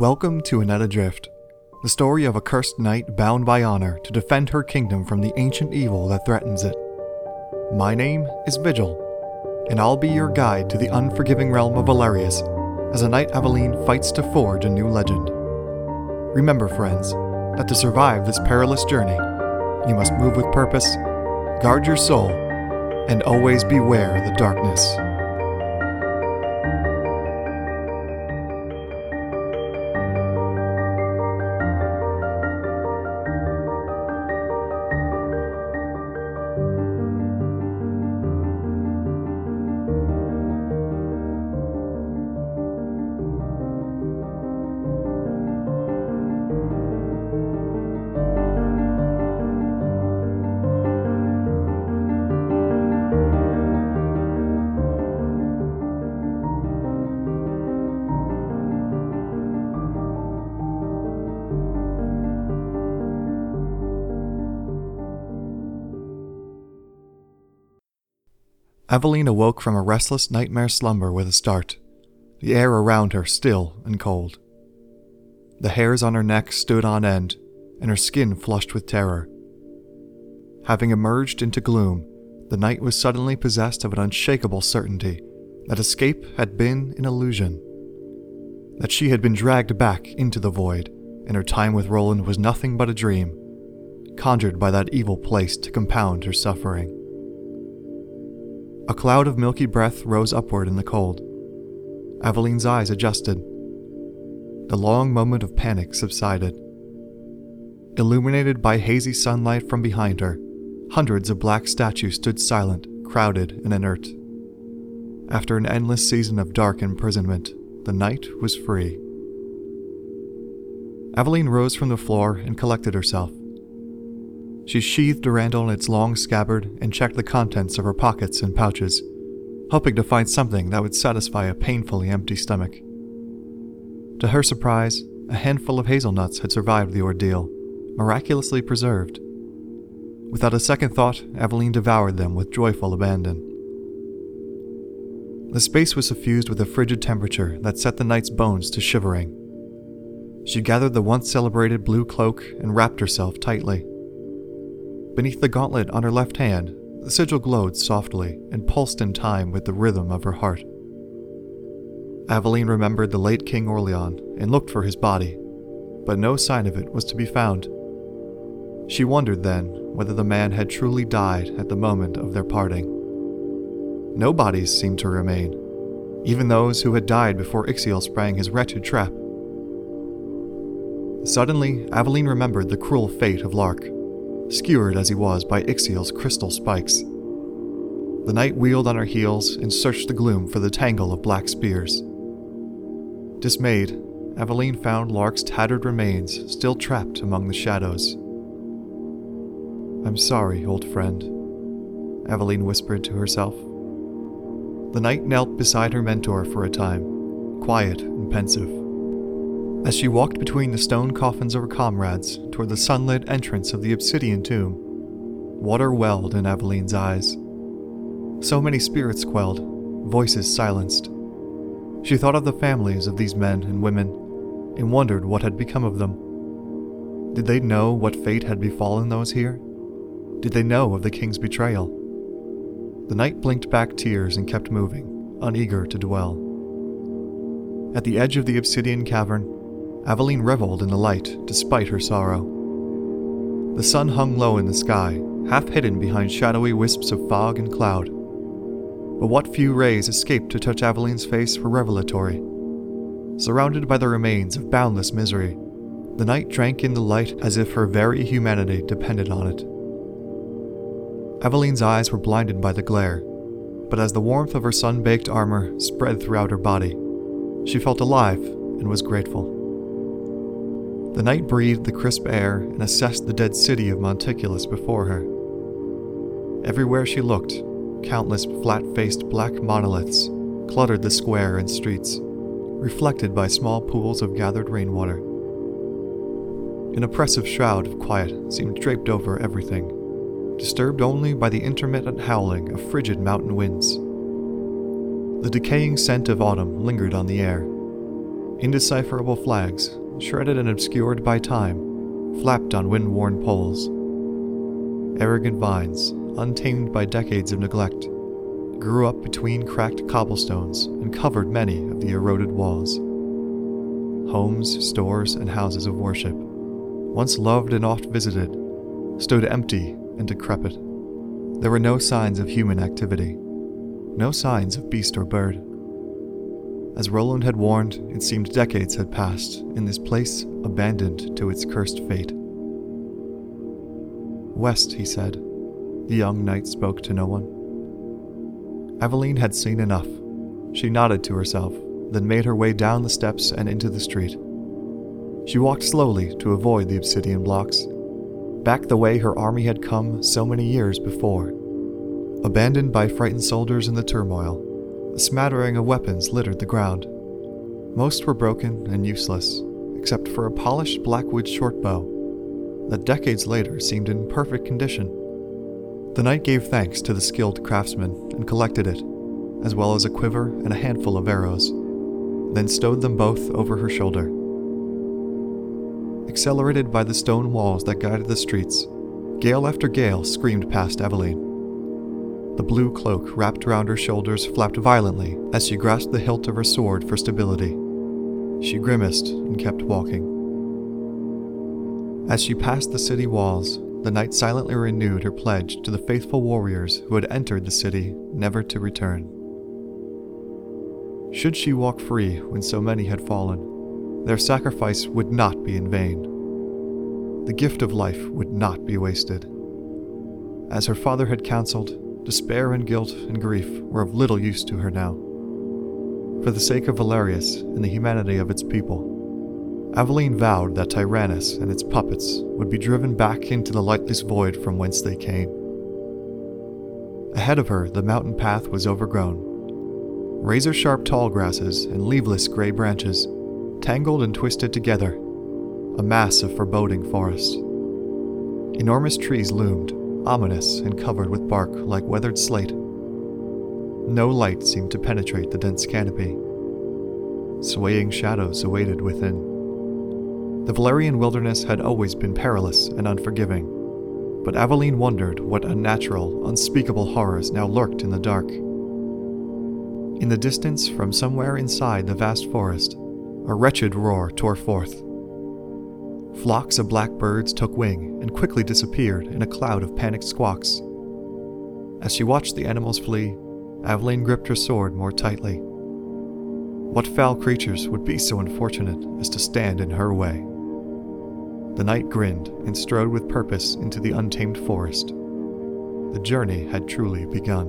Welcome to A Night Adrift, the story of a cursed knight bound by honor to defend her kingdom from the ancient evil that threatens it. My name is Vigil, and I'll be your guide to the unforgiving realm of Valerius as a knight Aveline fights to forge a new legend. Remember, friends, that to survive this perilous journey, you must move with purpose, guard your soul, and always beware the darkness. Aveline awoke from a restless nightmare slumber with a start, the air around her still and cold. The hairs on her neck stood on end, and her skin flushed with terror. Having emerged into gloom, the knight was suddenly possessed of an unshakable certainty that escape had been an illusion, that she had been dragged back into the void, and her time with Roland was nothing but a dream, conjured by that evil place to compound her suffering. A cloud of milky breath rose upward in the cold. Aveline's eyes adjusted. The long moment of panic subsided. Illuminated by hazy sunlight from behind her, hundreds of black statues stood silent, crowded, and inert. After an endless season of dark imprisonment, the knight was free. Aveline rose from the floor and collected herself. She sheathed Durandal in its long scabbard and checked the contents of her pockets and pouches, hoping to find something that would satisfy a painfully empty stomach. To her surprise, a handful of hazelnuts had survived the ordeal, miraculously preserved. Without a second thought, Aveline devoured them with joyful abandon. The space was suffused with a frigid temperature that set the knight's bones to shivering. She gathered the once celebrated blue cloak and wrapped herself tightly. Beneath the gauntlet on her left hand, the sigil glowed softly and pulsed in time with the rhythm of her heart. Aveline remembered the late King Orleans and looked for his body, but no sign of it was to be found. She wondered then whether the man had truly died at the moment of their parting. No bodies seemed to remain, even those who had died before Ixiel sprang his wretched trap. Suddenly, Aveline remembered the cruel fate of Lark skewered as he was by Ixiel's crystal spikes. The knight wheeled on her heels and searched the gloom for the tangle of black spears. Dismayed, Aveline found Lark's tattered remains still trapped among the shadows. I'm sorry, old friend, Aveline whispered to herself. The knight knelt beside her mentor for a time, quiet and pensive. As she walked between the stone coffins of her comrades toward the sunlit entrance of the obsidian tomb, water welled in Aveline's eyes. So many spirits quelled, voices silenced. She thought of the families of these men and women and wondered what had become of them. Did they know what fate had befallen those here? Did they know of the king's betrayal? The knight blinked back tears and kept moving, uneager to dwell. At the edge of the obsidian cavern, Aveline reveled in the light despite her sorrow. The sun hung low in the sky, half hidden behind shadowy wisps of fog and cloud. But what few rays escaped to touch Aveline's face were revelatory. Surrounded by the remains of boundless misery, the knight drank in the light as if her very humanity depended on it. Aveline's eyes were blinded by the glare, but as the warmth of her sun baked armor spread throughout her body, she felt alive and was grateful. The knight breathed the crisp air and assessed the dead city of Monticulus before her. Everywhere she looked, countless flat faced black monoliths cluttered the square and streets, reflected by small pools of gathered rainwater. An oppressive shroud of quiet seemed draped over everything, disturbed only by the intermittent howling of frigid mountain winds. The decaying scent of autumn lingered on the air, Indecipherable flags, shredded and obscured by time, flapped on wind worn poles. Arrogant vines, untamed by decades of neglect, grew up between cracked cobblestones and covered many of the eroded walls. Homes, stores, and houses of worship, once loved and oft visited, stood empty and decrepit. There were no signs of human activity, no signs of beast or bird. As Roland had warned, it seemed decades had passed in this place abandoned to its cursed fate. West, he said. The young knight spoke to no one. Aveline had seen enough. She nodded to herself, then made her way down the steps and into the street. She walked slowly to avoid the obsidian blocks, back the way her army had come so many years before. Abandoned by frightened soldiers in the turmoil, a smattering of weapons littered the ground. Most were broken and useless, except for a polished blackwood shortbow that decades later seemed in perfect condition. The knight gave thanks to the skilled craftsman and collected it, as well as a quiver and a handful of arrows, then stowed them both over her shoulder. Accelerated by the stone walls that guided the streets, gale after gale screamed past Aveline. The blue cloak wrapped around her shoulders flapped violently as she grasped the hilt of her sword for stability. She grimaced and kept walking. As she passed the city walls, the knight silently renewed her pledge to the faithful warriors who had entered the city never to return. Should she walk free when so many had fallen, their sacrifice would not be in vain. The gift of life would not be wasted. As her father had counseled, Despair and guilt and grief were of little use to her now. For the sake of Valerius and the humanity of its people, Aveline vowed that Tyrannus and its puppets would be driven back into the lightless void from whence they came. Ahead of her, the mountain path was overgrown. Razor sharp tall grasses and leafless gray branches tangled and twisted together, a mass of foreboding forest. Enormous trees loomed, ominous and covered with bark like weathered slate. No light seemed to penetrate the dense canopy. Swaying shadows awaited within. The Valerian wilderness had always been perilous and unforgiving, but Aveline wondered what unnatural, unspeakable horrors now lurked in the dark. In the distance, from somewhere inside the vast forest, a wretched roar tore forth. Flocks of blackbirds took wing and quickly disappeared in a cloud of panicked squawks. As she watched the animals flee, Aveline gripped her sword more tightly. What foul creatures would be so unfortunate as to stand in her way? The knight grinned and strode with purpose into the untamed forest. The journey had truly begun.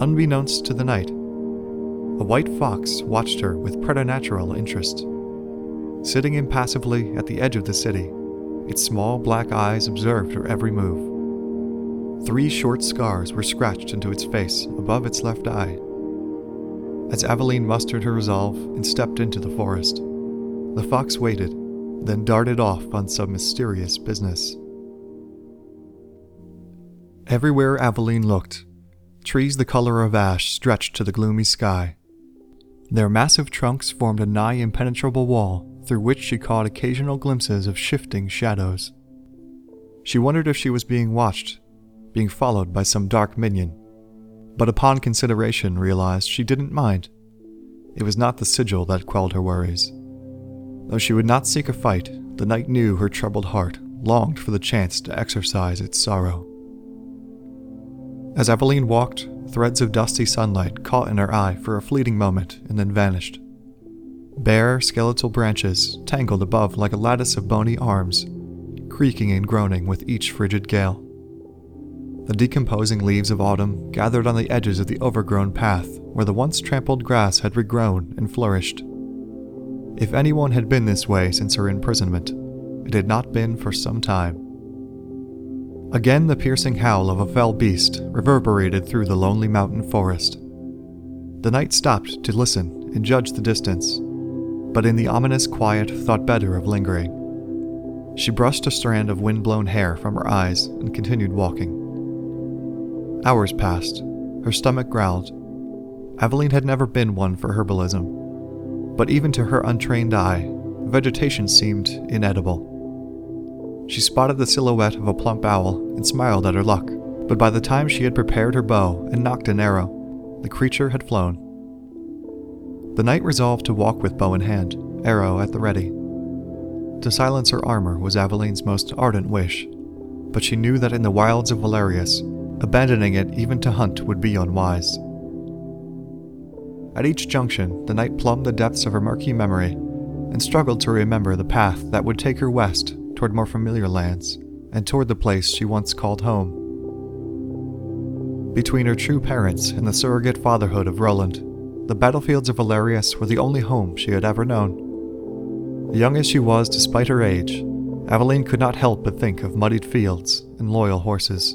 Unbeknownst to the knight, a white fox watched her with preternatural interest. Sitting impassively at the edge of the city, its small black eyes observed her every move. Three short scars were scratched into its face above its left eye. As Aveline mustered her resolve and stepped into the forest, the fox waited, then darted off on some mysterious business. Everywhere Aveline looked, trees the color of ash stretched to the gloomy sky. Their massive trunks formed a nigh impenetrable wall through which she caught occasional glimpses of shifting shadows. She wondered if she was being watched, being followed by some dark minion, but upon consideration realized she didn't mind. It was not the sigil that quelled her worries. Though she would not seek a fight, the knight knew her troubled heart longed for the chance to exercise its sorrow. As Aveline walked, threads of dusty sunlight caught in her eye for a fleeting moment and then vanished. Bare, skeletal branches tangled above like a lattice of bony arms, creaking and groaning with each frigid gale. The decomposing leaves of autumn gathered on the edges of the overgrown path where the once trampled grass had regrown and flourished. If anyone had been this way since her imprisonment, it had not been for some time. Again, the piercing howl of a fell beast reverberated through the lonely mountain forest. The knight stopped to listen and judge the distance but in the ominous quiet thought better of lingering. She brushed a strand of wind-blown hair from her eyes and continued walking. Hours passed. Her stomach growled. Aveline had never been one for herbalism, but even to her untrained eye, vegetation seemed inedible. She spotted the silhouette of a plump owl and smiled at her luck, but by the time she had prepared her bow and nocked an arrow, the creature had flown. The knight resolved to walk with bow in hand, arrow at the ready. To silence her armor was Aveline's most ardent wish, but she knew that in the wilds of Valerius, abandoning it even to hunt would be unwise. At each junction, the knight plumbed the depths of her murky memory and struggled to remember the path that would take her west toward more familiar lands and toward the place she once called home. Between her true parents and the surrogate fatherhood of Roland, the battlefields of Valerius were the only home she had ever known. Young as she was despite her age, Aveline could not help but think of muddied fields and loyal horses.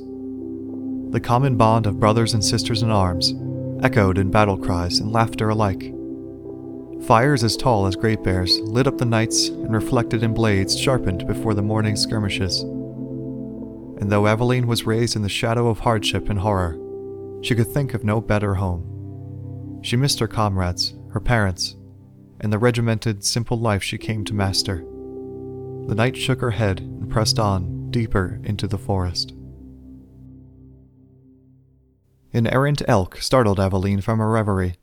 The common bond of brothers and sisters in arms echoed in battle cries and laughter alike. Fires as tall as great bears lit up the nights and reflected in blades sharpened before the morning skirmishes. And though Aveline was raised in the shadow of hardship and horror, she could think of no better home. She missed her comrades, her parents, and the regimented, simple life she came to master. The knight shook her head and pressed on, deeper into the forest. An errant elk startled Aveline from her reverie.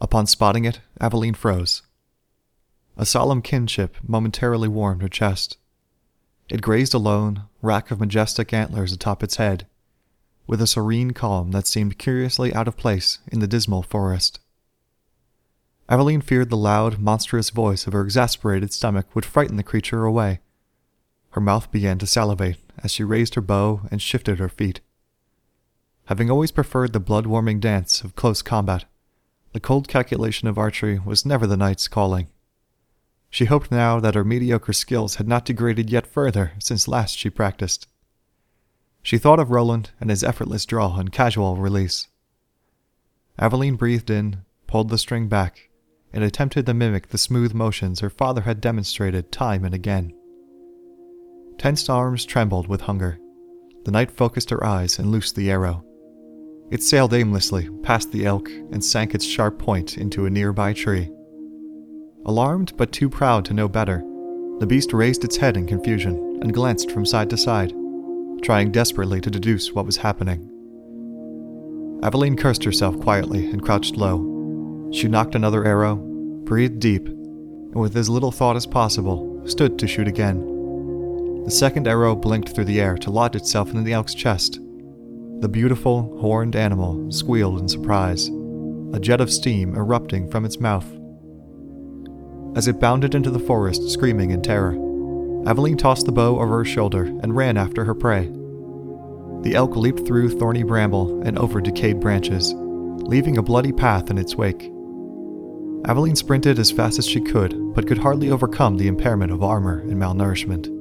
Upon spotting it, Aveline froze. A solemn kinship momentarily warmed her chest. It grazed a lone, rack of majestic antlers atop its head, with a serene calm that seemed curiously out of place in the dismal forest. Aveline feared the loud, monstrous voice of her exasperated stomach would frighten the creature away. Her mouth began to salivate as she raised her bow and shifted her feet. Having always preferred the blood warming dance of close combat, the cold calculation of archery was never the knight's calling. She hoped now that her mediocre skills had not degraded yet further since last she practiced. She thought of Roland and his effortless draw and casual release. Aveline breathed in, pulled the string back, and attempted to mimic the smooth motions her father had demonstrated time and again. Tensed arms trembled with hunger. The knight focused her eyes and loosed the arrow. It sailed aimlessly past the elk and sank its sharp point into a nearby tree. Alarmed but too proud to know better, the beast raised its head in confusion and glanced from side to side, trying desperately to deduce what was happening. Aveline cursed herself quietly and crouched low. She nocked another arrow, breathed deep, and with as little thought as possible, stood to shoot again. The second arrow blinked through the air to lodge itself in the elk's chest the beautiful, horned animal squealed in surprise, a jet of steam erupting from its mouth. As it bounded into the forest, screaming in terror, Aveline tossed the bow over her shoulder and ran after her prey. The elk leaped through thorny bramble and over decayed branches, leaving a bloody path in its wake. Aveline sprinted as fast as she could, but could hardly overcome the impairment of armor and malnourishment.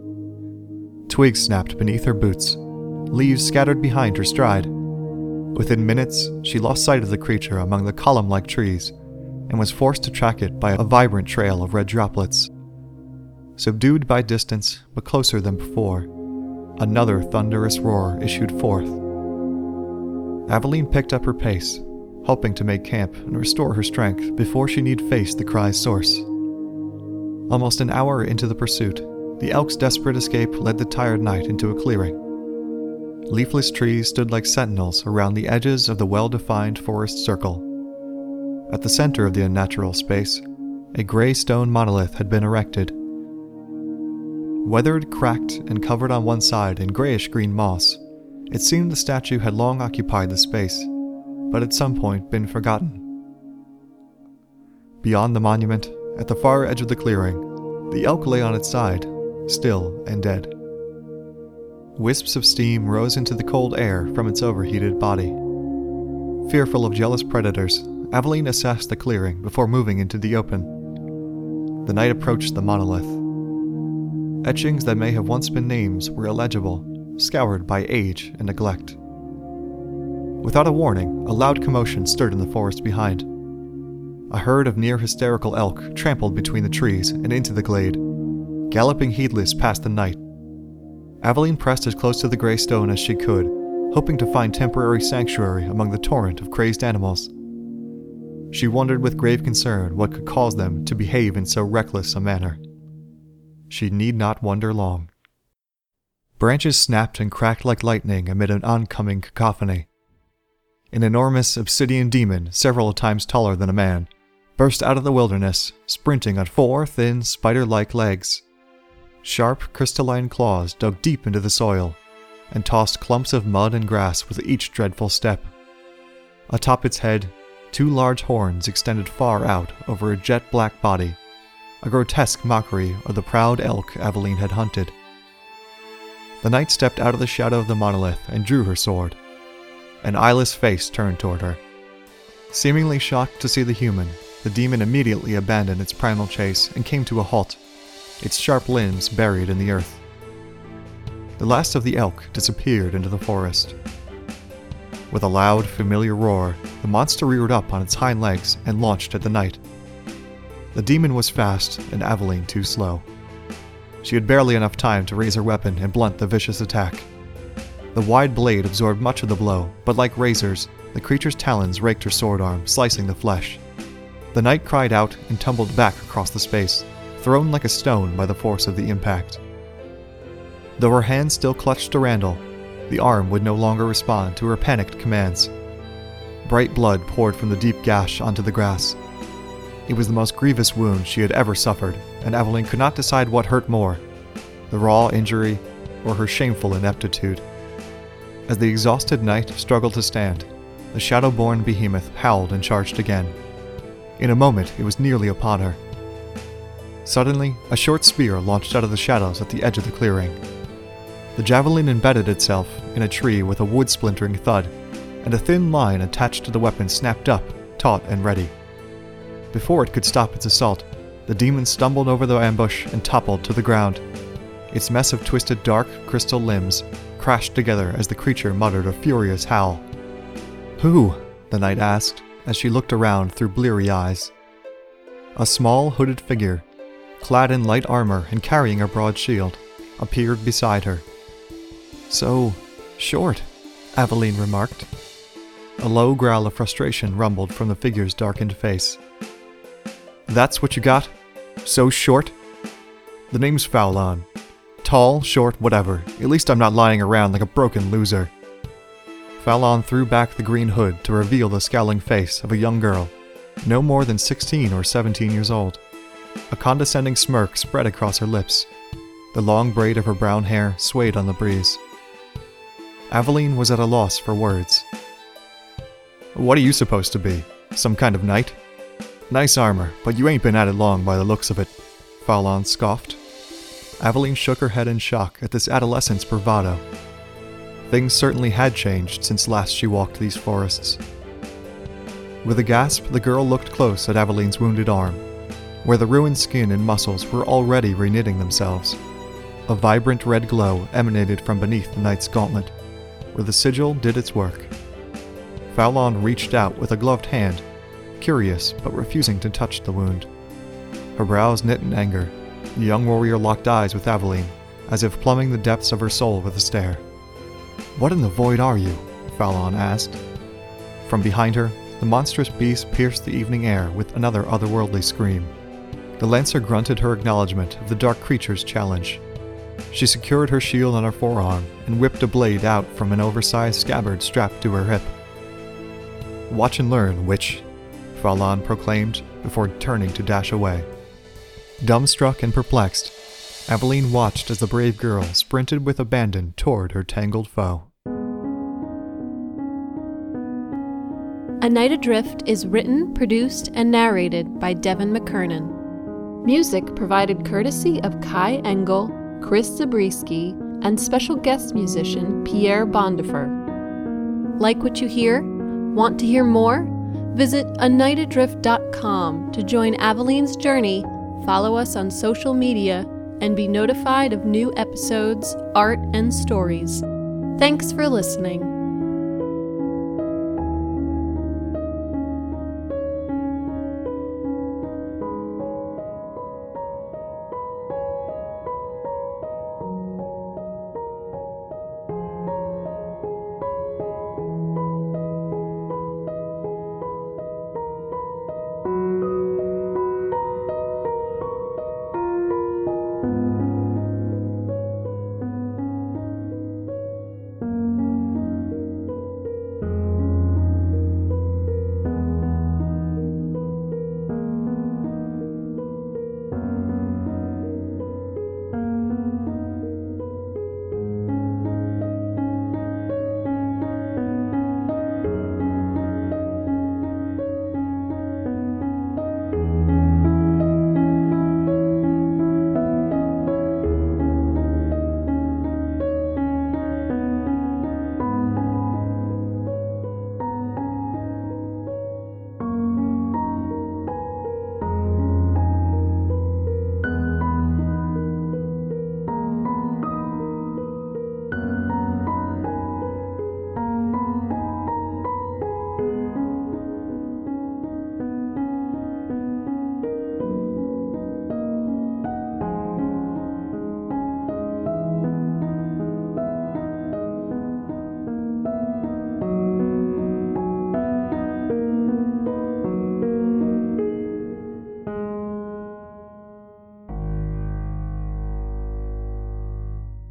Twigs snapped beneath her boots, leaves scattered behind her stride. Within minutes, she lost sight of the creature among the column like trees and was forced to track it by a vibrant trail of red droplets. Subdued by distance, but closer than before, another thunderous roar issued forth. Aveline picked up her pace, hoping to make camp and restore her strength before she need face the cry's source. Almost an hour into the pursuit, the elk's desperate escape led the tired knight into a clearing. Leafless trees stood like sentinels around the edges of the well defined forest circle. At the center of the unnatural space, a gray stone monolith had been erected. Weathered, cracked, and covered on one side in grayish green moss, it seemed the statue had long occupied the space, but at some point been forgotten. Beyond the monument, at the far edge of the clearing, the elk lay on its side, still and dead. Wisps of steam rose into the cold air from its overheated body. Fearful of jealous predators, Aveline assessed the clearing before moving into the open. The knight approached the monolith. Etchings that may have once been names were illegible, scoured by age and neglect. Without a warning, a loud commotion stirred in the forest behind. A herd of near hysterical elk trampled between the trees and into the glade, galloping heedless past the knight Aveline pressed as close to the gray stone as she could, hoping to find temporary sanctuary among the torrent of crazed animals. she wondered with grave concern what could cause them to behave in so reckless a manner. She need not wonder long. Branches snapped and cracked like lightning amid an oncoming cacophony. An enormous obsidian demon, several times taller than a man, burst out of the wilderness, sprinting on four thin, spider like legs. Sharp, crystalline claws dug deep into the soil and tossed clumps of mud and grass with each dreadful step. Atop its head, two large horns extended far out over a jet black body, a grotesque mockery of the proud elk Aveline had hunted. The knight stepped out of the shadow of the monolith and drew her sword. An eyeless face turned toward her. Seemingly shocked to see the human, the demon immediately abandoned its primal chase and came to a halt, its sharp limbs buried in the earth. The last of the elk disappeared into the forest. With a loud, familiar roar, the monster reared up on its hind legs and launched at the knight. The demon was fast and Aveline too slow. She had barely enough time to raise her weapon and blunt the vicious attack. The wide blade absorbed much of the blow, but like razors, the creature's talons raked her sword arm, slicing the flesh. The knight cried out and tumbled back across the space, thrown like a stone by the force of the impact. Though her hand still clutched Durandal, the arm would no longer respond to her panicked commands. Bright blood poured from the deep gash onto the grass. It was the most grievous wound she had ever suffered, and Aveline could not decide what hurt more the raw injury or her shameful ineptitude. As the exhausted knight struggled to stand, the shadow born behemoth howled and charged again. In a moment, it was nearly upon her. Suddenly, a short spear launched out of the shadows at the edge of the clearing. The javelin embedded itself in a tree with a wood splintering thud, and a thin line attached to the weapon snapped up, taut and ready. Before it could stop its assault, the demon stumbled over the ambush and toppled to the ground. Its mess of twisted dark, crystal limbs crashed together as the creature muttered a furious howl. Who? the knight asked, as she looked around through bleary eyes. A small, hooded figure, clad in light armor and carrying a broad shield, appeared beside her. So short, Aveline remarked. A low growl of frustration rumbled from the figure's darkened face. That's what you got? So short? The name's Faolon. Tall, short, whatever. At least I'm not lying around like a broken loser. Faolon threw back the green hood to reveal the scowling face of a young girl, no more than 16 or 17 years old. A condescending smirk spread across her lips. The long braid of her brown hair swayed on the breeze. Aveline was at a loss for words. What are you supposed to be? Some kind of knight? Nice armor, but you ain't been at it long by the looks of it, Faolon scoffed. Aveline shook her head in shock at this adolescent's bravado. Things certainly had changed since last she walked these forests. With a gasp, the girl looked close at Aveline's wounded arm, where the ruined skin and muscles were already reknitting themselves. A vibrant red glow emanated from beneath the knight's gauntlet, where the sigil did its work. Faolon reached out with a gloved hand, curious but refusing to touch the wound. Her brows knit in anger. The young warrior locked eyes with Aveline, as if plumbing the depths of her soul with a stare. What in the void are you? Faolon asked. From behind her, the monstrous beast pierced the evening air with another otherworldly scream. The lancer grunted her acknowledgement of the dark creature's challenge. She secured her shield on her forearm and whipped a blade out from an oversized scabbard strapped to her hip. Watch and learn, witch, Faolon proclaimed before turning to dash away. Dumbstruck and perplexed, Aveline watched as the brave girl sprinted with abandon toward her tangled foe. A Night Adrift is written, produced, and narrated by Devin McKernan. Music provided courtesy of Kai Engel, Chris Zabriskie, and special guest musician Pierre Bondifer. Like what you hear? Want to hear more? Visit anightadrift.com to join Aveline's journey, follow us on social media, and be notified of new episodes, art, and stories. Thanks for listening.